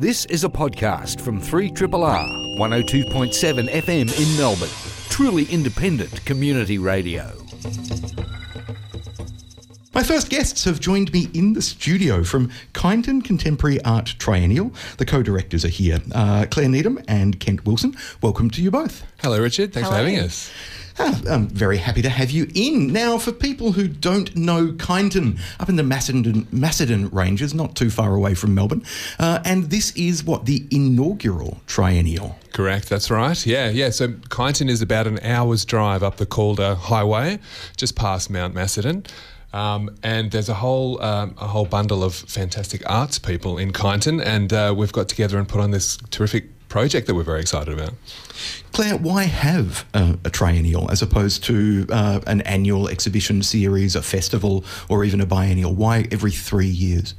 This is a podcast from 3RRR 102.7 FM in Melbourne. Truly independent community radio. My first guests have joined me in the studio from Kyneton Contemporary Art Triennial. The co directors are here uh, Claire Needham and Kent Wilson. Welcome to you both. Hello, Richard. Thanks Hello. for having us. Ah, I'm very happy to have you in. Now, for people who don't know Kyneton, up in the Macedon, Macedon Ranges, not too far away from Melbourne, uh, and this is what, the inaugural triennial. Correct, that's right. Yeah, yeah. So Kyneton is about an hour's drive up the Calder Highway, just past Mount Macedon. Um, and there's a whole um, a whole bundle of fantastic arts people in Kyneton, and uh, we've got together and put on this terrific project that we're very excited about. Claire, why have uh, a triennial as opposed to uh, an annual exhibition series, a festival, or even a biennial? Why every three years?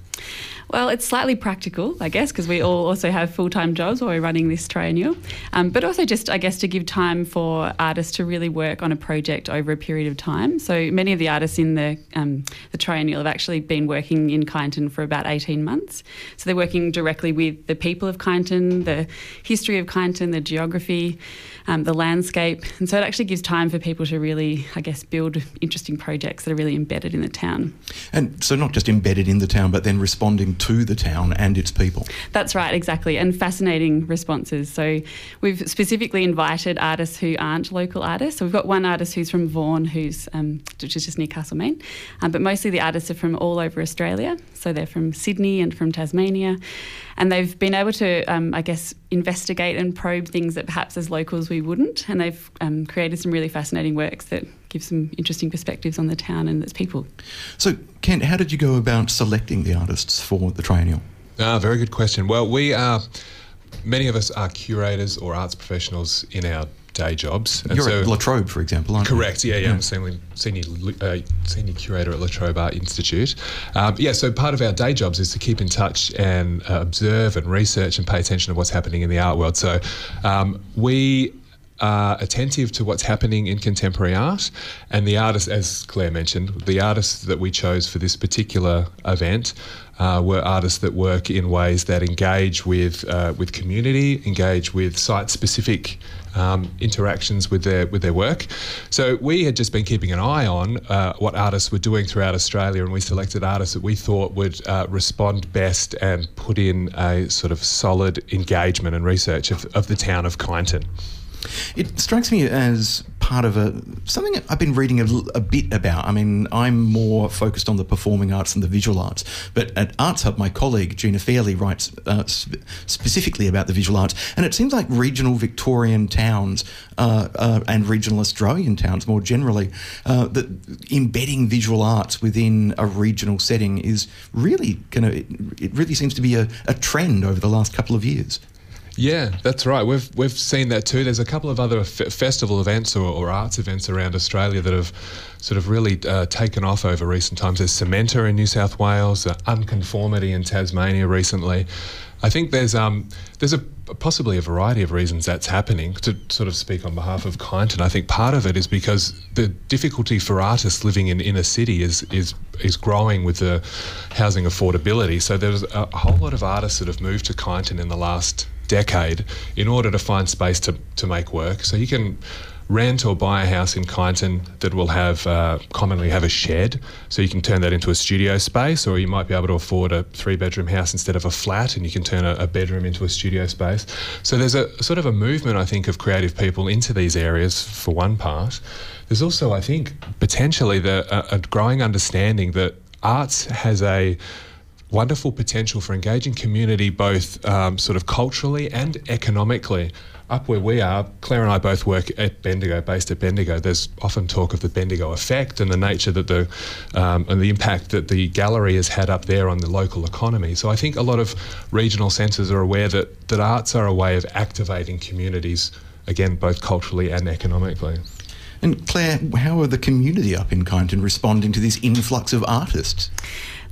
Well, it's slightly practical, I guess, because we all also have full time jobs while we're running this triennial. Um, but also, just I guess, to give time for artists to really work on a project over a period of time. So many of the artists in the um, the triennial have actually been working in Kyneton for about 18 months. So they're working directly with the people of Kyneton, the history of Kyneton, the geography, um, the landscape. And so it actually gives time for people to really, I guess, build interesting projects that are really embedded in the town. And so, not just embedded in the town, but then responding to the town and its people. That's right, exactly, and fascinating responses. So we've specifically invited artists who aren't local artists. So we've got one artist who's from Vaughan, who's um, which is just near Castlemaine, um, but mostly the artists are from all over Australia. So they're from Sydney and from Tasmania, and they've been able to, um, I guess, investigate and probe things that perhaps as locals we wouldn't, and they've um, created some really fascinating works that give some interesting perspectives on the town and its people. So, Kent, how did you go about selecting the artists for the triennial? Ah, very good question. Well, we are many of us are curators or arts professionals in our day jobs. And You're so, at La Trobe, for example, aren't correct, you? yeah, yeah. yeah. I'm senior, senior, uh, senior curator at La Trobe Art Institute. Um, yeah, so part of our day jobs is to keep in touch and uh, observe and research and pay attention to what's happening in the art world. So um, we are attentive to what's happening in contemporary art. And the artists, as Claire mentioned, the artists that we chose for this particular event uh, were artists that work in ways that engage with uh, with community, engage with site-specific um, interactions with their with their work. So we had just been keeping an eye on uh, what artists were doing throughout Australia, and we selected artists that we thought would uh, respond best and put in a sort of solid engagement and research of, of the town of Kyneton. It strikes me as part of a something I've been reading a, a, bit about. I mean, I'm more focused on the performing arts and the visual arts, but at Arts Hub, my colleague Gina Fairley writes uh, sp- specifically about the visual arts, and it seems like regional Victorian towns uh, uh, and regional Australian towns more generally uh, that embedding visual arts within a regional setting is really going to. It really seems to be a, a trend over the last couple of years. Yeah, that's right. We've we've seen that too. There's a couple of other f- festival events or, or, arts events around Australia that have sort of really uh, taken off over recent times. There's Cementa in New South Wales, uh, Unconformity in Tasmania recently. I think there's um, there's a possibly a variety of reasons that's happening. To sort of speak on behalf of Kyneton, I think part of it is because the difficulty for artists living in inner city is is is growing with the housing affordability. So there's a whole lot of artists that have moved to Kyneton in the last decade in order to find space to, to make work. So you can rent or buy a house in Kyneton that will have uh, commonly have a shed, so you can turn that into a studio space, or you might be able to afford a three-bedroom house instead of a flat, and you can turn a, a, bedroom into a studio space. So there's a sort of a movement, I think, of creative people into these areas for one part. There's also, I think, potentially the, a, a growing understanding that arts has a wonderful potential for engaging community both um, sort of culturally and economically. Up where we are, Claire and I both work at Bendigo, based at Bendigo. There's often talk of the Bendigo effect and the nature that the um, and the impact that the gallery has had up there on the local economy. So I think a lot of regional centres are aware that that arts are a way of activating communities again, both culturally and economically. And Claire, how are the community up in Kyneton responding to this influx of artists?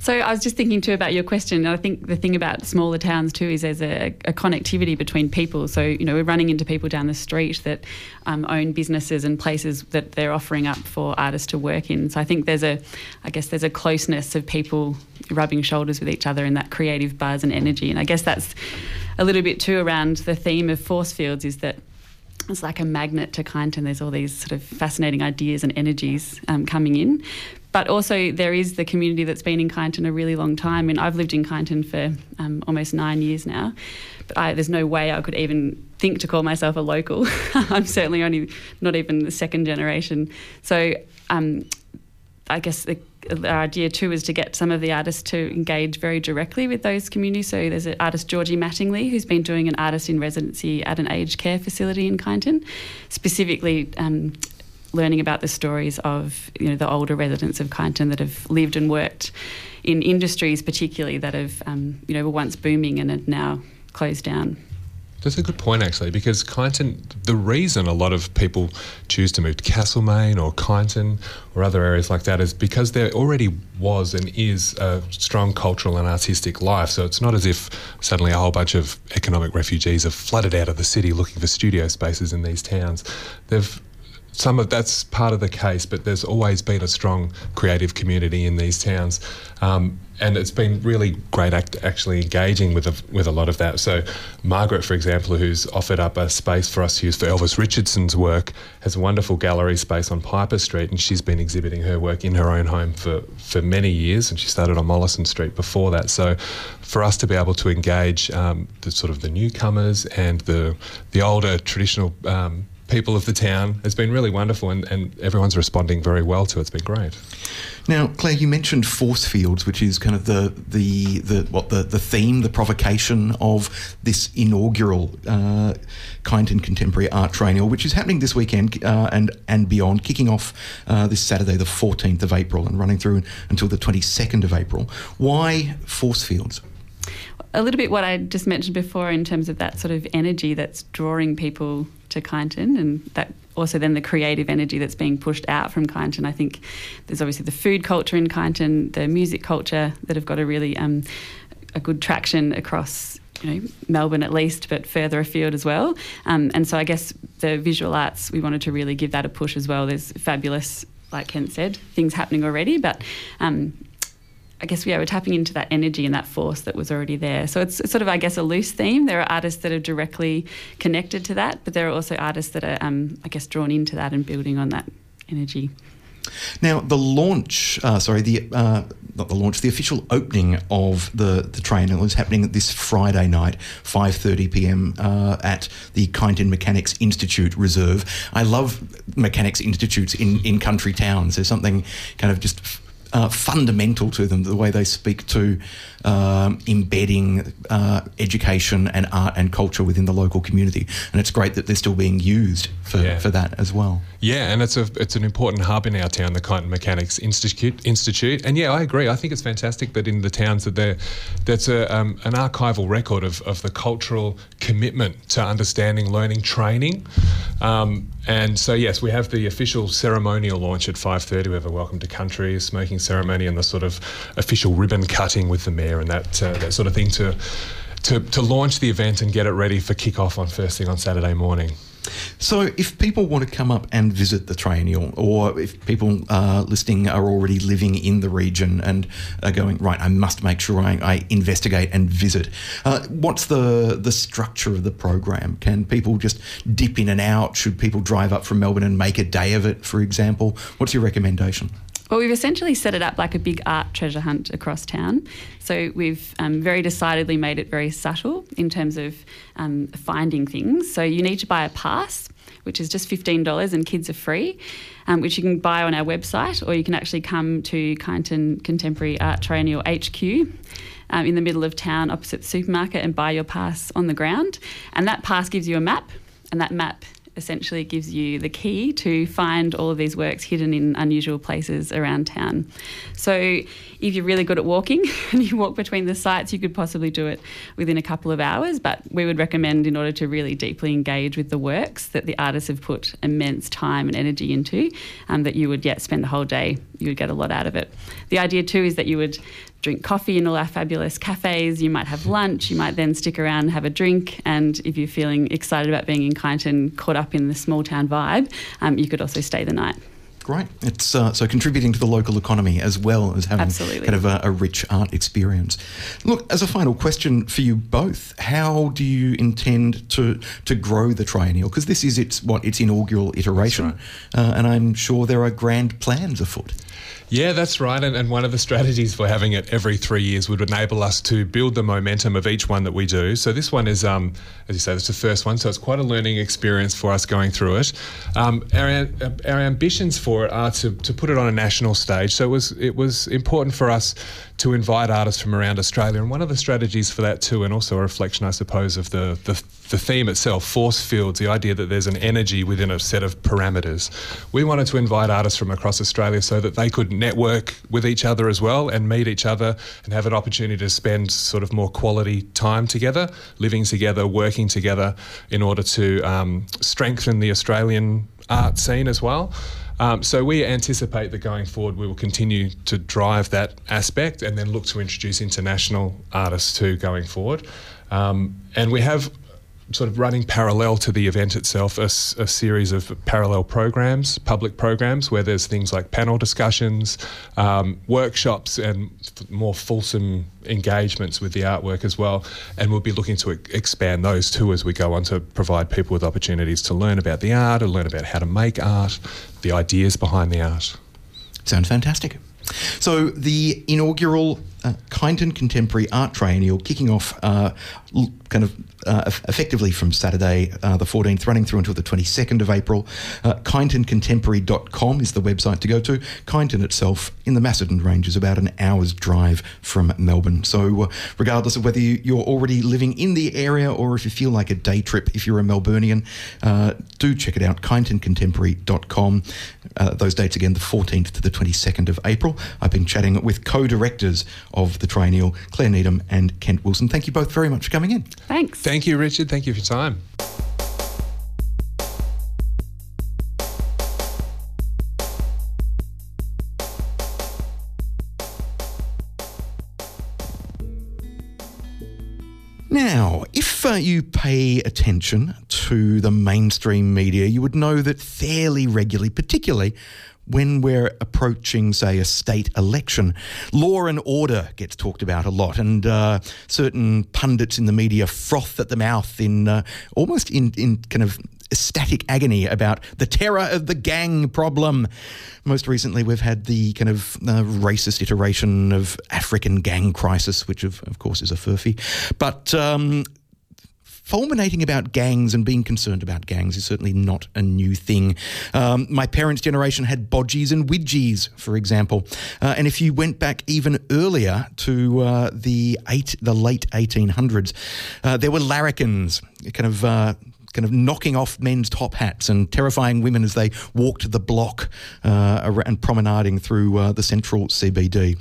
So I was just thinking too about your question. I think the thing about smaller towns too is there's a, a connectivity between people. So you know we're running into people down the street that um, own businesses and places that they're offering up for artists to work in. So I think there's a, I guess there's a closeness of people rubbing shoulders with each other and that creative buzz and energy. And I guess that's a little bit too around the theme of force fields is that it's like a magnet to Kyneton. There's all these sort of fascinating ideas and energies um, coming in. But also, there is the community that's been in Kyneton a really long time. Mean, I've lived in Kyneton for um, almost nine years now, but I, there's no way I could even think to call myself a local. I'm certainly only not even the second generation. So, um, I guess the, the, idea too is to get some of the artists to engage very directly with those communities. So there's an artist Georgie Mattingly who's been doing an artist in residency at an aged care facility in Kyneton, specifically. Um, learning about the stories of you know the older residents of Kyneton that have lived and worked in industries, particularly that have um, you know were once booming and are now closed down. That's a good point, actually, because Kyneton, the reason a lot of people choose to move to Castlemaine or Kyneton or other areas like that is because there already was and is a strong cultural and artistic life. So it's not as if suddenly a whole bunch of economic refugees have flooded out of the city looking for studio spaces in these towns. They've some of that's part of the case, but there's always been a strong creative community in these towns. Um, and it's been really great act, actually engaging with a, with a lot of that. So, Margaret, for example, who's offered up a space for us to use for Elvis Richardson's work, has a wonderful gallery space on Piper Street, and she's been exhibiting her work in her own home for, for many years. And she started on Mollison Street before that. So, for us to be able to engage um, the sort of the newcomers and the the older traditional um, people of the town It's been really wonderful, and, and everyone's responding very well to it. It's been great. Now, Claire, you mentioned force fields, which is kind of the the the what the the theme, the provocation of this inaugural uh, Kyneton Contemporary Art Triennial, which is happening this weekend uh, and and beyond, kicking off uh, this Saturday, the fourteenth of April, and running through until the twenty second of April. Why force fields? a little bit what I just mentioned before in terms of that sort of energy that's drawing people to Kyneton and that also then the creative energy that's being pushed out from Kyneton. I think there's obviously the food culture in Kyneton, the music culture that have got a really um, a good traction across you know, Melbourne at least, but further afield as well. Um, and so I guess the visual arts, we wanted to really give that a push as well. There's fabulous, like Kent said, things happening already, but um, I guess yeah, we're tapping into that energy and that force that was already there. So it's sort of, I guess, a loose theme. There are artists that are directly connected to that, but there are also artists that are, um, I guess, drawn into that and building on that energy. Now, the launch, uh, sorry, the uh, not the launch, the official opening of the the train is happening this Friday night, 5:30 p.m. Uh, at the Kyneton Mechanics Institute Reserve. I love mechanics institutes in in country towns. There's something kind of just uh, fundamental to them, the way they speak to um, embedding uh, education and art and culture within the local community. And it's great that they're still being used for, yeah. for that as well. Yeah, and it's a it's an important hub in our town, the Kyneton Mechanics Institute. Institute, and yeah, I agree. I think it's fantastic that in the towns that there, that's a, um, an archival record of, of the cultural commitment to understanding, learning, training. Um, and so yes, we have the official ceremonial launch at 5:30. We have a welcome to country, a smoking ceremony, and the sort of official ribbon cutting with the mayor and that uh, that sort of thing to, to to launch the event and get it ready for kick off on first thing on Saturday morning. So, if people want to come up and visit the triennial, or if people uh, listening are already living in the region and are going, right, I must make sure I, I investigate and visit, uh, what's the, the structure of the program? Can people just dip in and out? Should people drive up from Melbourne and make a day of it, for example? What's your recommendation? Well, we've essentially set it up like a big art treasure hunt across town. So we've um, very decidedly made it very subtle in terms of um, finding things. So you need to buy a pass, which is just $15 and kids are free, um, which you can buy on our website or you can actually come to Kyneton Contemporary Art Triennial HQ. Um, in the middle of town opposite the supermarket and buy your pass on the ground. And that pass gives you a map, and that map essentially gives you the key to find all of these works hidden in unusual places around town. So, if you're really good at walking and you walk between the sites, you could possibly do it within a couple of hours. But we would recommend, in order to really deeply engage with the works that the artists have put immense time and energy into, um, that you would yet spend the whole day. You would get a lot out of it. The idea too is that you would drink coffee in all our fabulous cafes. You might have lunch. You might then stick around and have a drink. And if you're feeling excited about being in Kyneton, caught up in the small town vibe, um, you could also stay the night. great. It's uh, so contributing to the local economy as well as having Absolutely. kind of a, a rich art experience. Look, as a final question for you both, how do you intend to to grow the triennial? Because this is its what its inaugural iteration, uh, and I'm sure there are grand plans afoot. Yeah, that's right. And, and one of the strategies for having it every three years would enable us to build the momentum of each one that we do. So this one is, um, as you say, it's the first one. So it's quite a learning experience for us going through it. Um, our, our ambitions for it are to, to put it on a national stage. So it was it was important for us to invite artists from around Australia. And one of the strategies for that too, and also a reflection, I suppose, of the, the, the theme itself, force fields, the idea that there's an energy within a set of parameters. We wanted to invite artists from across Australia so that they could network with each other as well and meet each other and have an opportunity to spend sort of more quality time together, living together, working together in order to um, strengthen the Australian art scene as well. Um, so we anticipate that going forward we will continue to drive that aspect and then look to introduce international artists too going forward. Um, and we have sort of running parallel to the event itself a series of parallel programs, public programs, where there's things like panel discussions, um, workshops, and f- more fulsome engagements with the artwork as well. And we'll be looking to e- expand those too as we go on to provide people with opportunities to learn about the art, and learn about how to make art, the ideas behind the art. Sounds fantastic. So the inaugural uh, Kyneton Contemporary Art Triennial kicking off uh, kind of uh, effectively from Saturday uh, the 14th running through until the 22nd of April. Uh, KynetonContemporary.com is the website to go to. Kyneton itself in the Macedon Range is about an hour's drive from Melbourne. So uh, regardless of whether you, you're already living in the area or if you feel like a day trip, if you're a Melburnian, uh, do check it out, KynetonContemporary.com. Uh, those dates again, the 14th to the 22nd of April. I've been chatting with co-directors of the triennial, Claire Needham and Kent Wilson. Thank you both very much for coming in. Thanks. Thank you, Richard. Thank you for your time. Now, if uh, you pay attention to the mainstream media, you would know that fairly regularly, particularly when we're approaching, say, a state election, law and order gets talked about a lot, and uh, certain pundits in the media froth at the mouth in uh, almost in, in kind of ecstatic agony about the terror of the gang problem. Most recently, we've had the kind of uh, racist iteration of African gang crisis, which of, of course is a furphy. But um, fulminating about gangs and being concerned about gangs is certainly not a new thing. Um, my parents' generation had bodgies and widgies, for example. Uh, and if you went back even earlier to uh, the eight, the late 1800s, uh, there were larrikins, kind of. Uh, kind of knocking off men's top hats and terrifying women as they walked the block uh, and promenading through uh, the central CBD.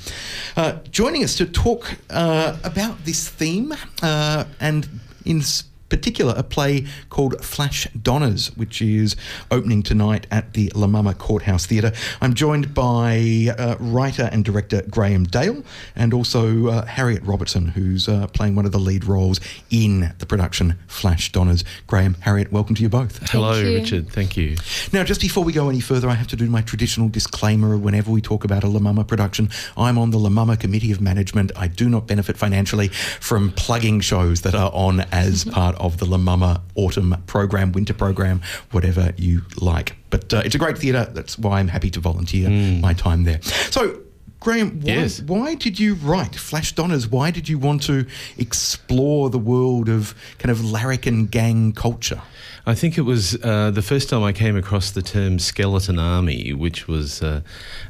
Uh, joining us to talk uh, about this theme uh, and in particular a play called Flash Donners, which is opening tonight at the La Mama Courthouse Theatre. I'm joined by uh, writer and director Graham Dale and also uh, Harriet Robertson, who's uh, playing one of the lead roles in the production Flash Donners. Graham, Harriet, welcome to you both. Hello, you. Richard. Thank you. Now, just before we go any further, I have to do my traditional disclaimer whenever we talk about a La Mama production. I'm on the La Mama Committee of Management. I do not benefit financially from plugging shows that are on as part of the La Mama autumn program, winter program, whatever you like. But uh, it's a great theatre. That's why I'm happy to volunteer my time there. So, Graham, why, Yes. why did you write Flash Donners? Why did you want to explore the world of kind of larrikin gang culture? I think it was uh, the first time I came across the term skeleton army, which was uh,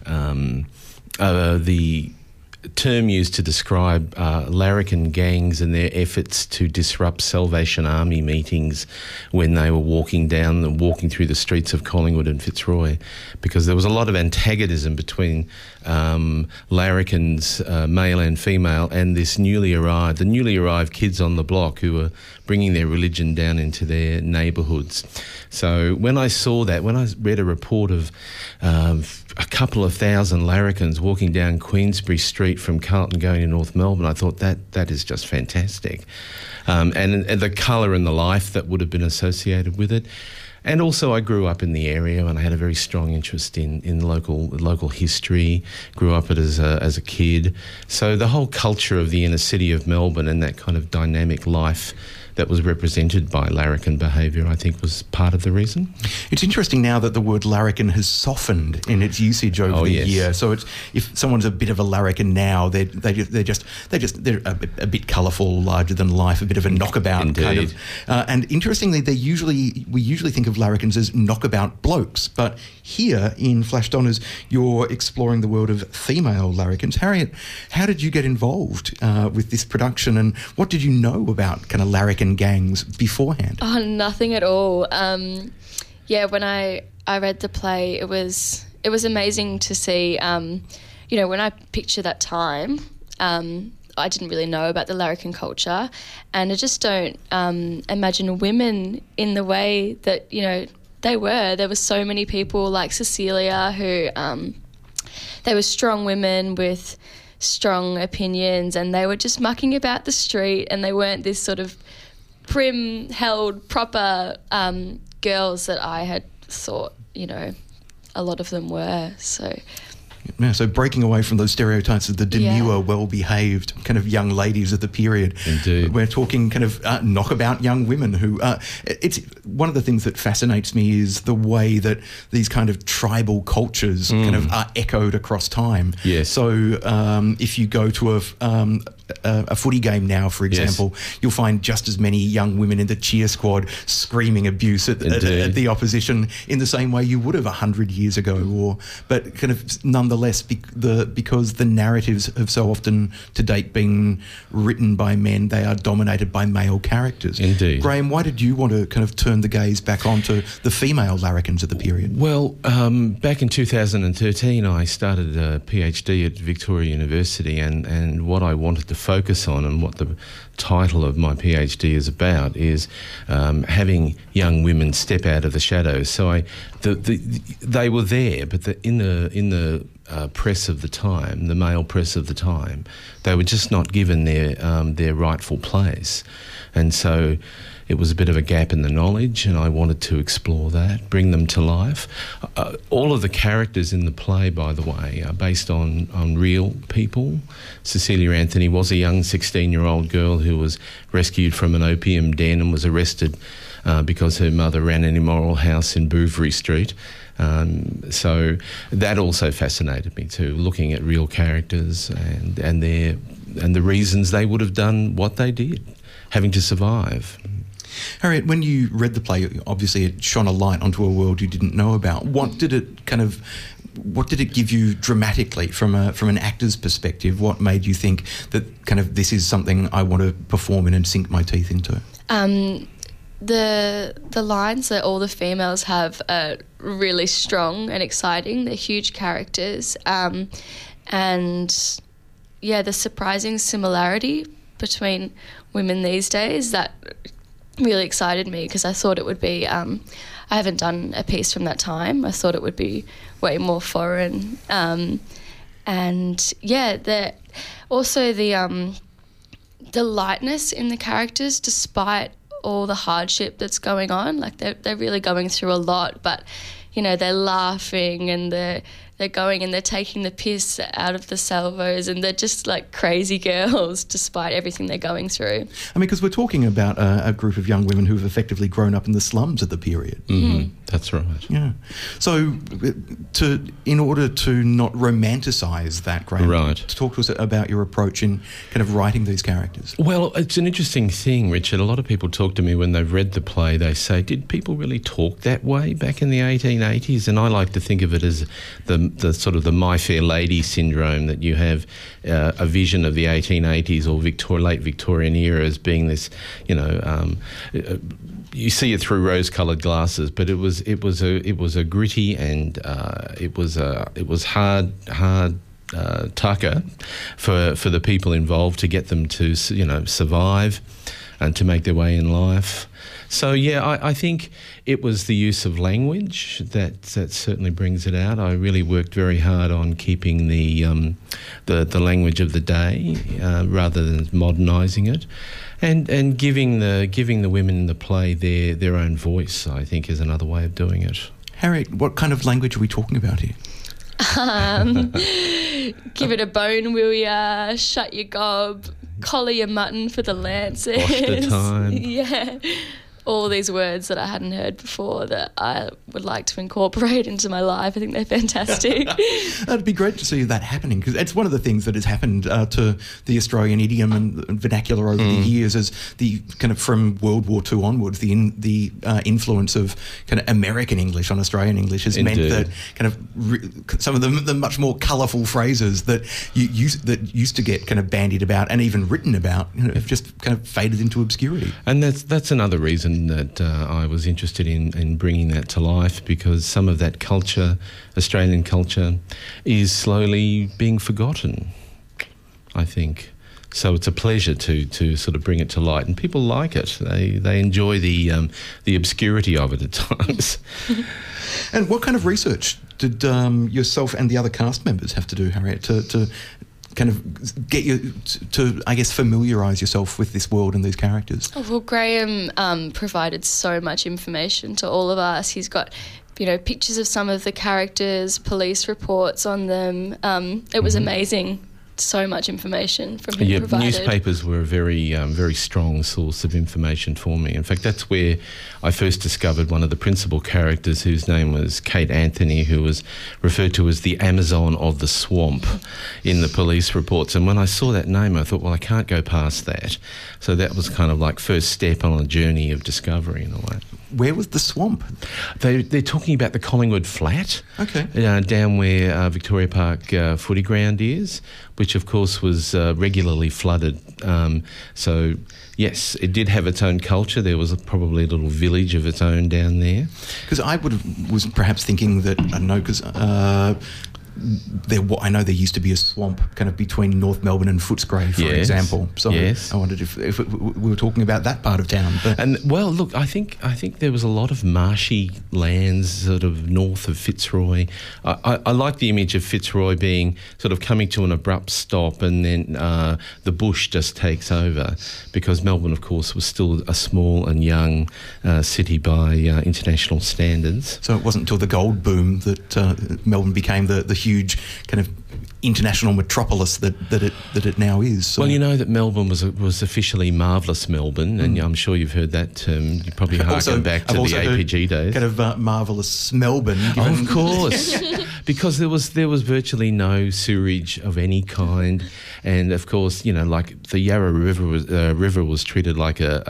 um, uh, the term used to describe uh, larrikin gangs and their efforts to disrupt Salvation Army meetings when they were walking down and walking through the streets of Collingwood and Fitzroy, because there was a lot of antagonism between um, larrikins, uh, male and female, and this newly arrived, the newly arrived kids on the block who were bringing their religion down into their neighbourhoods. So when I saw that, when I read a report of um, a couple of thousand larrikins walking down Queensberry Street from Carlton going to North Melbourne, I thought that that is just fantastic, um, and, and the colour and the life that would have been associated with it. and also I grew up in the area and I had a very strong interest in, in local local history. Grew up it as a, as a kid, so the whole culture of the inner city of Melbourne and that kind of dynamic life that was represented by larrikin behaviour, I think, was part of the reason. It's interesting now that the word larrikin has softened in its usage over oh, the yes. year. So it's if someone's a bit of a larrikin now, they're they they're just they just they're a, a bit colourful, larger than life, a bit of a knockabout Indeed. kind of. Uh, and interestingly, they usually we usually think of larrikins as knockabout blokes, but here in Flash Donners, you're exploring the world of female larrikins. Harriet, how did you get involved uh, with this production, and what did you know about kind of larrikin gangs beforehand? Oh, nothing at all. Um, yeah, when I I read the play, it was it was amazing to see. Um, you know, when I picture that time, um, I didn't really know about the larrikin culture, and I just don't um, imagine women in the way that you know they were. There were so many people like Cecilia who um, they were strong women with strong opinions, and they were just mucking about the street, and they weren't this sort of prim held proper um, girls that I had thought, you know, a lot of them were. So Yeah, so breaking away from those stereotypes of the demure, Yeah. well-behaved kind of young ladies of the period. Indeed. We're talking kind of uh, knockabout young women who. Uh, it's one of the things that fascinates me is the way that these kind of tribal cultures kind of are echoed across time. Yes. So um, if you go to a. Um, a, a footy game now, for Yes. example, you'll find just as many young women in the cheer squad screaming abuse at, at, at the opposition in the same way you would have a hundred years ago, or but kind of nonetheless, the because the narratives have so often to date been written by men, they are dominated by male characters. Indeed. Graham, why did you want to kind of turn the gaze back onto the female larrikins of the period? Well, um, back in 2013, I started a PhD at Victoria University, and, and what I wanted to focus on and what the title of my PhD is about is um, having young women step out of the shadows. So I, the, the, they were there, but the, in the in the uh, press of the time, the male press of the time, they were just not given their um, their rightful place, and so it was a bit of a gap in the knowledge, and I wanted to explore that, bring them to life. Uh, all of the characters in the play, by the way, are based on, on real people. Cecilia Anthony was a young 16 year old girl who was rescued from an opium den and was arrested uh, because her mother ran an immoral house in Bouverie Street. Um, so that also fascinated me too, looking at real characters and, and their and the reasons they would have done what they did, having to survive. Harriet, when you read the play, obviously it shone a light onto a world you didn't know about. What did it kind of what did it give you dramatically from a from an actor's perspective? What made you think that kind of this is something I want to perform in and sink my teeth into? um, the the lines that all the females have are really strong and exciting. They're huge characters, um, and yeah, the surprising similarity between women these days that really excited me because I thought it would be. Um, I haven't done a piece from that time. I thought it would be way more foreign, um, and yeah, the also the um, the lightness in the characters, despite all the hardship that's going on. Like they're they're really going through a lot, but you know they're laughing and they're they're going and they're taking the piss out of the salvos and they're just like crazy girls despite everything they're going through. I mean, because we're talking about a, a group of young women who have effectively grown up in the slums of the period. Mm-hmm. That's right. Yeah. So, uh, to in order to not romanticise that, Graham, Right. to talk to us about your approach in kind of writing these characters. Well, it's an interesting thing, Richard. A lot of people talk to me when they've read the play. They say, "Did people really talk that way back in the 1880s?" And I like to think of it as the the sort of the My Fair Lady syndrome that you have uh, a vision of the 1880s or Victor, late Victorian era as being this, you know. Um, uh, you see it through rose-coloured glasses, but it was it was a it was a gritty and uh, it was a it was hard hard uh, tucker for for the people involved to get them to you know survive and to make their way in life. So yeah, I, I think it was the use of language that that certainly brings it out. I really worked very hard on keeping the um, the the language of the day uh, rather than modernising it. And and giving the giving the women in the play their their own voice, I think, is another way of doing it. Harriet, what kind of language are we talking about here? Um, give it a bone, will ya? Shut your gob. Collar your mutton for the lancers. The time. yeah. All these words that I hadn't heard before that I would like to incorporate into my life. I think they're fantastic. It'd be great to see that happening because it's one of the things that has happened uh, to the Australian idiom and vernacular over the years as the kind of from World War II onwards, the in, the uh, influence of kind of American English on Australian English has meant that kind of re- some of the, the much more colourful phrases that you used that used to get kind of bandied about and even written about you know, have just kind of faded into obscurity. And that's that's another reason that uh, I was interested in, in bringing that to life because some of that culture, Australian culture, is slowly being forgotten. I think. So it's a pleasure to to sort of bring it to light, and people like it. They they enjoy the um, the obscurity of it at times. And what kind of research did um, yourself and the other cast members have to do, Harriet, to, to kind of get you to, to, I guess, familiarise yourself with this world and these characters? Oh, well, Graham um, provided so much information to all of us. He's got, you know, pictures of some of the characters, police reports on them. Um, it was amazing. So much information from him Yeah, provided. newspapers were a very, um, very strong source of information for me. In fact, that's where I first discovered one of the principal characters, whose name was Kate Anthony, who was referred to as the Amazon of the swamp in the police reports. And when I saw that name, I thought, well, I can't go past that. So that was kind of like first step on a journey of discovery in a way. Where was the swamp? They, they're talking about the Collingwood Flat. Okay. Uh, down where uh, Victoria Park uh, footy ground is, which of course was uh, regularly flooded. Um, so, yes, it did have its own culture. There was a, probably a little village of its own down there. Because I would was perhaps thinking that I know because uh, there I know there used to be a swamp kind of between North Melbourne and Footscray, for Yes, example. So yes. I wondered if, if we were talking about that part of town. But And well, look, I think I think there was a lot of marshy lands sort of north of Fitzroy. I, I, I like the image of Fitzroy being sort of coming to an abrupt stop, and then uh, the bush just takes over, because Melbourne, of course, was still a small and young uh, city by uh, international standards. so it wasn't until the gold boom that uh, Melbourne became the, the huge kind of international metropolis that, that it that it now is. So Well, you know that Melbourne was was officially marvellous Melbourne, and I'm sure you've heard that term. You probably harken Also- back I've to the also heard APG days. Kind of uh, marvelous Melbourne. Oh, of course, because there was there was virtually no sewage of any kind, and of course, you know, like the Yarra River was uh, river was treated like a,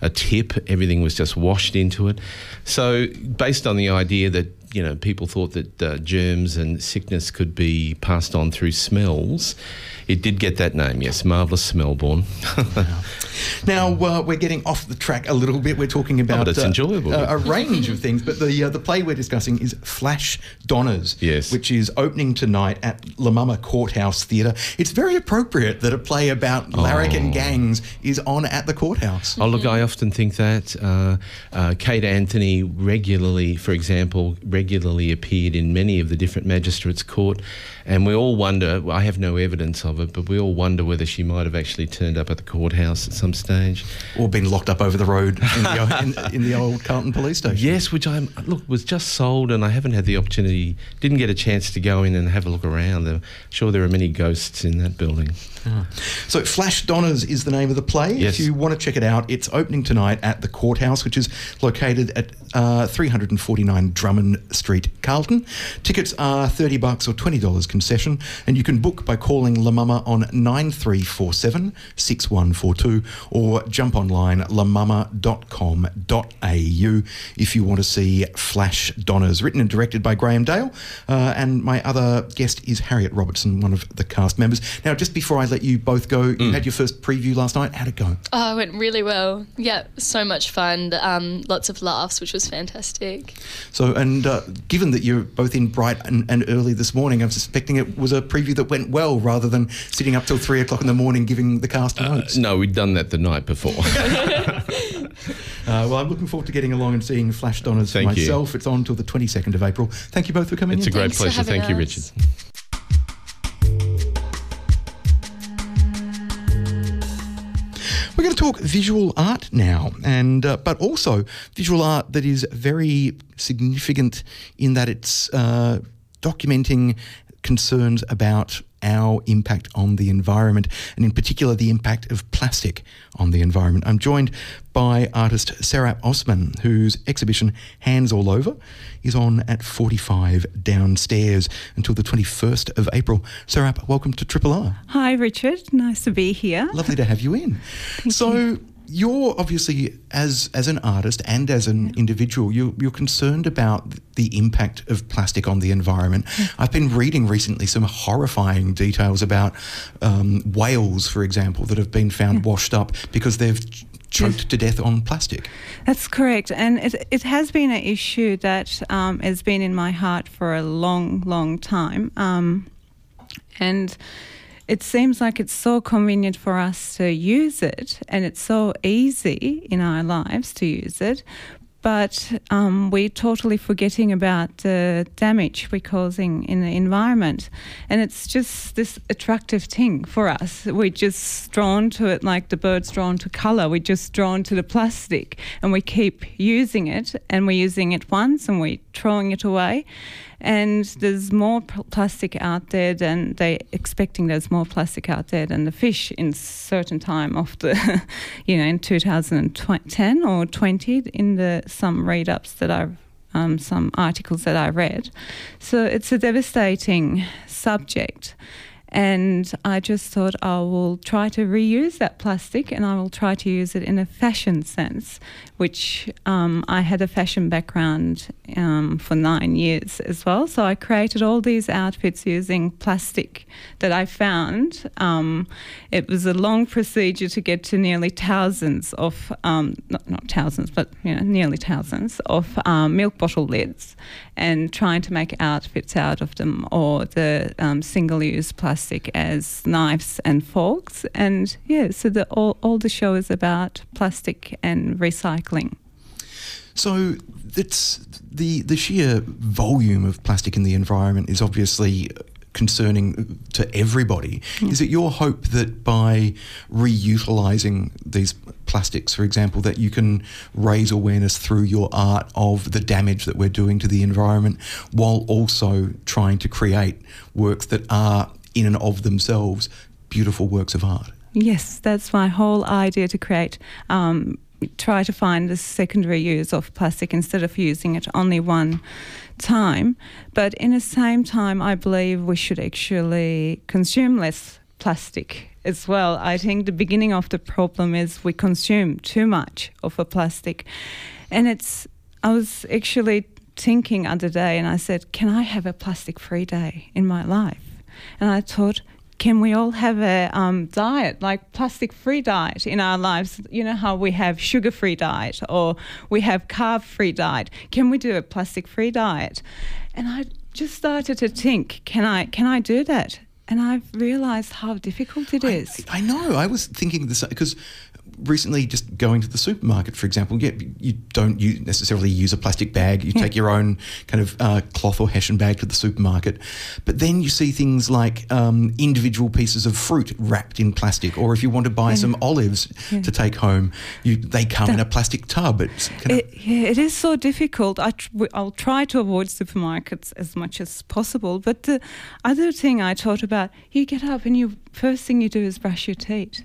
a a tip. Everything was just washed into it. So, based on the idea that you know people thought that uh, germs and sickness could be passed on through smells, it did get that name. Yes, marvelous Smellbourne. Now uh, we're getting off the track a little bit. We're talking about Oh, but it's enjoyable. uh, a range of things. But the uh, the play we're discussing is Flash Donners, Yes. which is opening tonight at La Mama Courthouse Theatre. It's very appropriate that a play about larrikin Oh. gangs is on at the courthouse. Oh, look, I often think that uh, uh, Kate Anthony regularly, for example, regularly appeared in many of the different magistrates' court, and we all wonder. I have no evidence of it, but we all wonder whether she might have actually turned up at the courthouse at some stage. Or been locked up over the road in the, in, in the old Carlton police station. Yes, which I'm look was just sold, and I haven't had the opportunity, didn't get a chance to go in and have a look around. I'm sure there are many ghosts in that building. So, Flash Donners is the name of the play. Yes. If you want to check it out, it's opening tonight at the courthouse, which is located at uh, 349 Drummond Street, Carlton. Tickets are 30 bucks or $20 concession, and you can book by calling La Mama on 9347 6142 or jump online at lamama.com.au if you want to see Flash Donners, written and directed by Graham Dale. Uh, and my other guest is Harriet Robertson, one of the cast members. Now, just before I let you both go, you had your first preview last night. How'd it go? Oh, it went really well. Yeah, so much fun. Um, lots of laughs, which was fantastic. So, and uh, given that you're both in bright and, and early this morning, I'm suspecting it was a preview that went well rather than sitting up till three o'clock in the morning giving the cast notes. No, we'd done that the night before. Uh, well, I'm looking forward to getting along and seeing Flash Donners for Thank you. myself. It's on till the 22nd of April. Thank you both for coming it's a great Thanks pleasure. having Thank you. Richard. Talk visual art now, and uh, but also visual art that is very significant in that it's uh, documenting concerns about our impact on the environment, and in particular the impact of plastic on the environment. I'm joined by artist Serap Osman, whose exhibition Hands All Over is on at 45 downstairs until the 21st of April. Serap, welcome to Triple R. Hi, Richard. Nice to be here. Lovely to have you in. so, you you're obviously as as an artist and as an individual you're, you're concerned about the impact of plastic on the environment. I've been reading recently some horrifying details about um, whales for example that have been found washed up because they've choked to death on plastic. That's correct. And it, it has been an issue that um, has been in my heart for a long, long time. Um, and it seems like it's so convenient for us to use it and it's so easy in our lives to use it. But um, we're totally forgetting about the damage we're causing in the environment. And it's just this attractive thing for us. We're just drawn to it like the bird's drawn to colour. We're just drawn to the plastic and we keep using it and we're using it once and we're throwing it away and there's more pl- plastic out there than they expecting there's more plastic out there than the fish in certain time of the you know in 2010 or 20 in the some read ups that I've um, some articles that I read. So it's a devastating subject and I just thought I will try to reuse that plastic and I will try to use it in a fashion sense, which um, I had a fashion background um, for nine years as well. So I created all these outfits using plastic that I found. Um, it was a long procedure to get to nearly thousands of, um, not, not thousands, but you know, nearly thousands of um, milk bottle lids and trying to make outfits out of them or the um, single use plastic as knives and forks. And yeah, so the, all, all the show is about plastic and recycling. So it's the the sheer volume of plastic in the environment is obviously concerning to everybody. Is it your hope that by reutilising these plastics, for example, that you can raise awareness through your art of the damage that we're doing to the environment, while also trying to create works that are in and of themselves beautiful works of art? Yes, that's my whole idea to create. Um, try to find the secondary use of plastic instead of using it only one time. But in the same time, I believe we should actually consume less plastic as well. I think the beginning of the problem is we consume too much of a plastic. And it's, I was actually thinking other day and I said, can I have a plastic free day in my life? And I thought, can we all have a um, diet like plastic free diet in our lives? You know how we have sugar free diet or we have carb free diet. Can we do a plastic free diet? And i just started to think can i can i do that? And i've realized how difficult it is. I, I know. I was thinking this because recently, just going to the supermarket, for example, yeah, you don't necessarily use a plastic bag. You take your own kind of uh, cloth or hessian bag to the supermarket, but then you see things like um, individual pieces of fruit wrapped in plastic, or if you want to buy some olives to take home, you, they come in a plastic tub. It's kind of, yeah, it is so difficult. I tr- w- I'll try to avoid supermarkets as much as possible. But the other thing I thought about, you get up and you first thing you do is brush your teeth,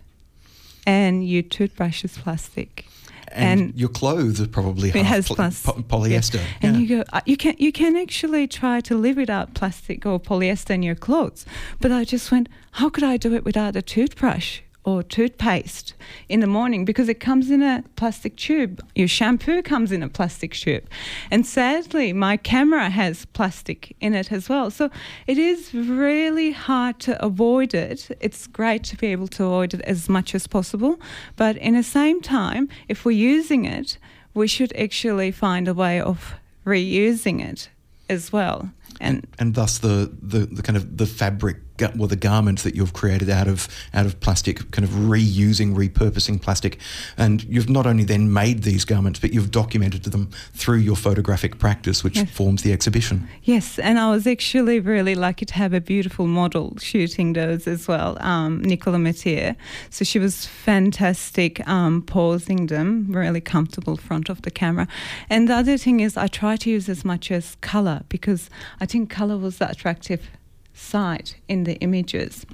and your toothbrush is plastic. and, your clothes are probably It has pl- plas- po- polyester. Yeah. And Yeah. you go, uh, you can you can actually try to live without plastic or polyester in your clothes. But I just went, how could I do it without a toothbrush? Or toothpaste in the morning because it comes in a plastic tube. Your shampoo comes in a plastic tube. And sadly, my camera has plastic in it as well. So it is really hard to avoid it. It's great to be able to avoid it as much as possible. But in the same time, if we're using it, we should actually find a way of reusing it as well. And, and thus the, the, the kind of the fabric well the garments that you've created out of out of plastic kind of reusing repurposing plastic. And you've not only then made these garments but you've documented them through your photographic practice which yes. forms the exhibition. Yes and I was actually really lucky to have a beautiful model shooting those as well um, Nicola Mathieu. So she was fantastic um, posing them really comfortable front of the camera. And the other thing is I try to use as much as color because I think color was the attractive side in the images.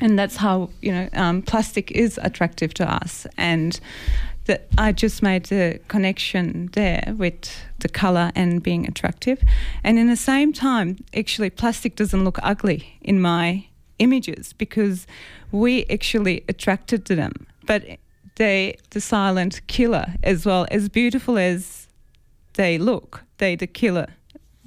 And that's how, you know, um, plastic is attractive to us. And that I just made the connection there with the color and being attractive. And in the same time, actually, plastic doesn't look ugly in my images because we actually attracted to them. But they, the silent killer, as well as beautiful as they look, they the killer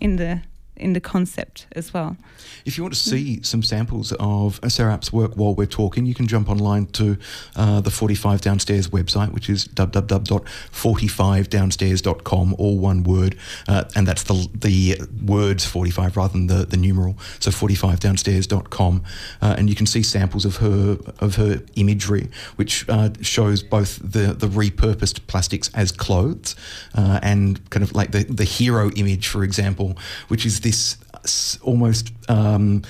in the in the concept as well. If you want to see some samples of Serap's work while we're talking, you can jump online to uh, the 45 Downstairs website, which is www.45downstairs.com, all one word, uh, and that's the the words 45 rather than the, the numeral. So 45downstairs.com, uh, and you can see samples of her of her imagery, which uh, shows both the the repurposed plastics as clothes uh, and kind of like the the hero image, for example, which is the this almost um,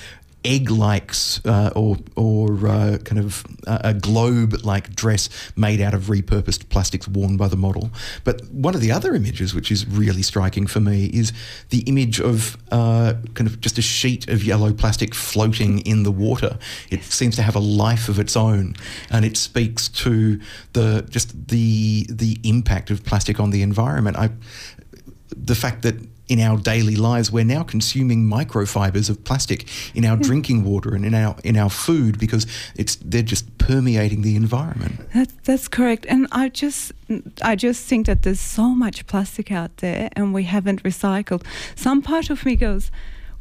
egg-like uh, or or uh, kind of uh, a globe-like dress made out of repurposed plastics worn by the model. But one of the other images, which is really striking for me, is the image of uh, kind of just a sheet of yellow plastic floating in the water. It seems to have a life of its own, and it speaks to the just the the impact of plastic on the environment. I the fact that in our daily lives, we're now consuming microfibers of plastic in our hmm. drinking water and in our in our food because it's they're just permeating the environment. That's that's correct. And I just I just think that there's so much plastic out there and we haven't recycled. Some part of me goes,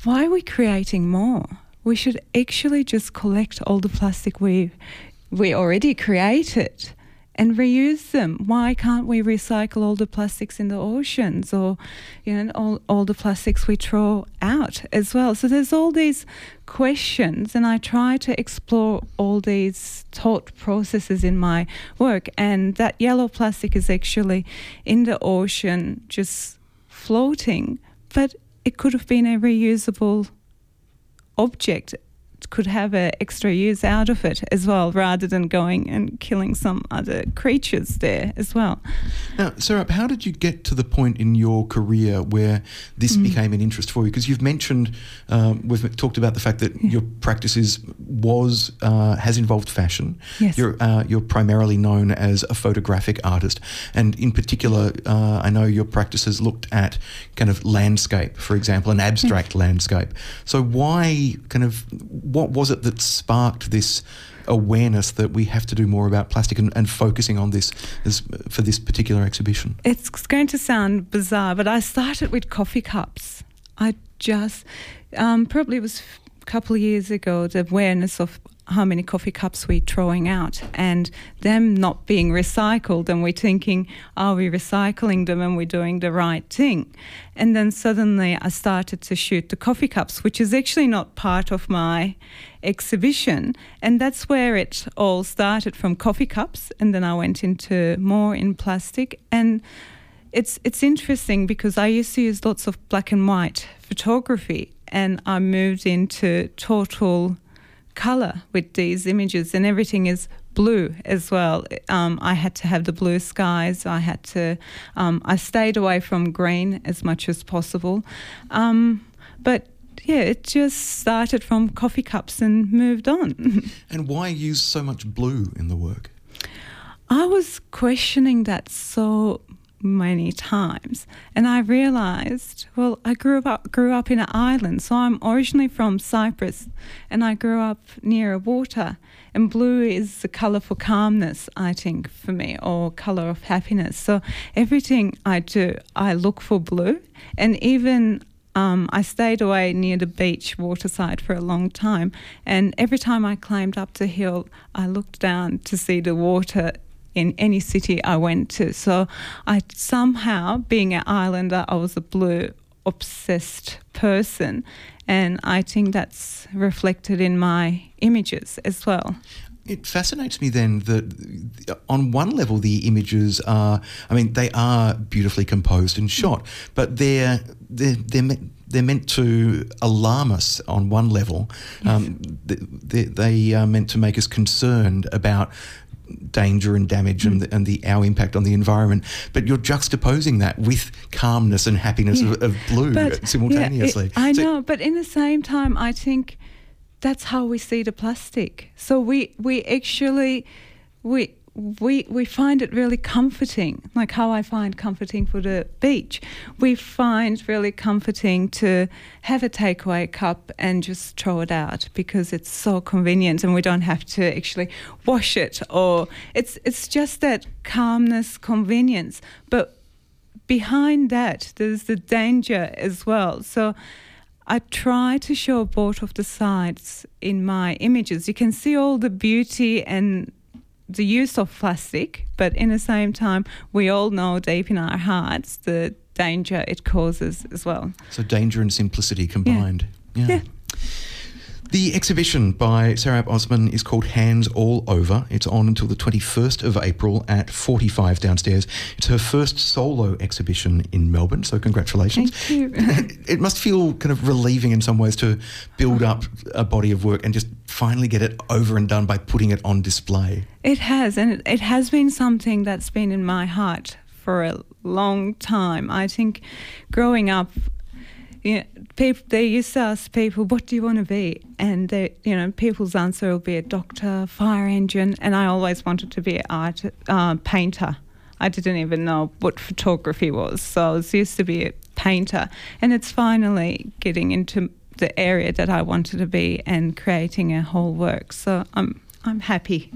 why are we creating more? We should actually just collect all the plastic we we already created and reuse them. Why can't we recycle all the plastics in the oceans or, you know, all, all the plastics we throw out as well? So there's all these questions, and I try to explore all these thought processes in my work. And that yellow plastic is actually in the ocean just floating, but it could have been a reusable object could have an extra use out of it as well, rather than going and killing some other creatures there as well. Now, Sarah, how did you get to the point in your career where this mm. became an interest for you? Because you've mentioned, um, we've talked about the fact that yeah. your practice is, was uh, has involved fashion. Yes. You're uh, you're primarily known as a photographic artist, and in particular, uh, I know your practice has looked at kind of landscape, for example, an abstract landscape. So why kind of what was it that sparked this awareness that we have to do more about plastic and, and focusing on this for this particular exhibition? It's going to sound bizarre, but I started with coffee cups. I just um, probably was a couple of years ago the awareness of how many coffee cups we're throwing out and them not being recycled and we're thinking are we recycling them and we're doing the right thing? And then suddenly i started to shoot the coffee cups which is actually not part of my exhibition. And that's where it all started from coffee cups and then i went into more in plastic. And it's it's interesting because i used to use lots of black and white photography and i moved into total color with these images, and everything is blue as well. Um, I had to have the blue skies. I had to. Um, I stayed away from green as much as possible, um, but yeah, it just started from coffee cups and moved on. and why use so much blue in the work? I was questioning that so many times. And I realized, well, I grew up grew up in an island, so I'm originally from Cyprus, and I grew up near a water. And blue is the color for calmness, I think, for me, or color of happiness. So everything I do, I look for blue, and even. Um, I stayed away near the beach waterside for a long time, and every time I climbed up the hill, I looked down to see the water in any city I went to. So I somehow, being an islander, I was a blue obsessed person. And I think that's reflected in my images as well. It fascinates me then that on one level the images are, I mean, they are beautifully composed and shot, but they're they're they're meant, they're meant to alarm us on one level. Yes. Um, they, they are meant to make us concerned about danger and damage mm. and, the, and the our impact on the environment. But you're juxtaposing that with calmness and happiness yeah. of, of, blue but, simultaneously. Yeah, it, I so, know, but in the same time, I think that's how we see the plastic. So we we actually we we we find it really comforting, like how I find comforting for the beach. We find really comforting to have a takeaway cup and just throw it out because it's so convenient and we don't have to actually wash it or it's it's just that calmness, convenience. But behind that there's the danger as well. So I try to show both of the sides in my images. You can see all the beauty and the use of plastic, but in the same time, we all know deep in our hearts the danger it causes as well. So, danger and simplicity combined. yeah. yeah. yeah. The exhibition by Serap Osman is called Hands All Over. It's on until the 21st of April at 45 downstairs. It's her first solo exhibition in Melbourne, so congratulations. Thank you. it must feel kind of relieving in some ways to build up a body of work and just finally get it over and done by putting it on display. It has, and it has been something that's been in my heart for a long time. I think growing up, you know, people they used to ask people, "What do you want to be?" And they, you know, people's answer will be a doctor, fire engine, and I always wanted to be an art uh, painter. I didn't even know what photography was, so I was used to be a painter, and it's finally getting into the area that I wanted to be and creating a whole work. So I'm I'm happy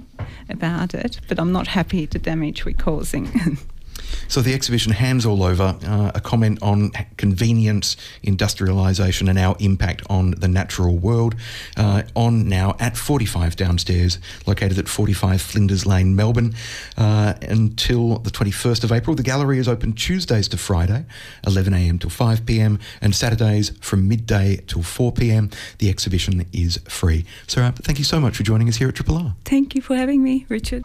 about it, but I'm not happy the damage we're causing. So the exhibition, Hands All Over, uh, a comment on convenience, industrialisation, and our impact on the natural world, uh, on now at 45 downstairs, located at 45 Flinders Lane, Melbourne, uh, until the 21st of April. The gallery is open Tuesdays to Friday, 11am till 5pm, and Saturdays from midday till 4pm. The exhibition is free. Sarah, thank you so much for joining us here at Triple R. Thank you for having me, Richard.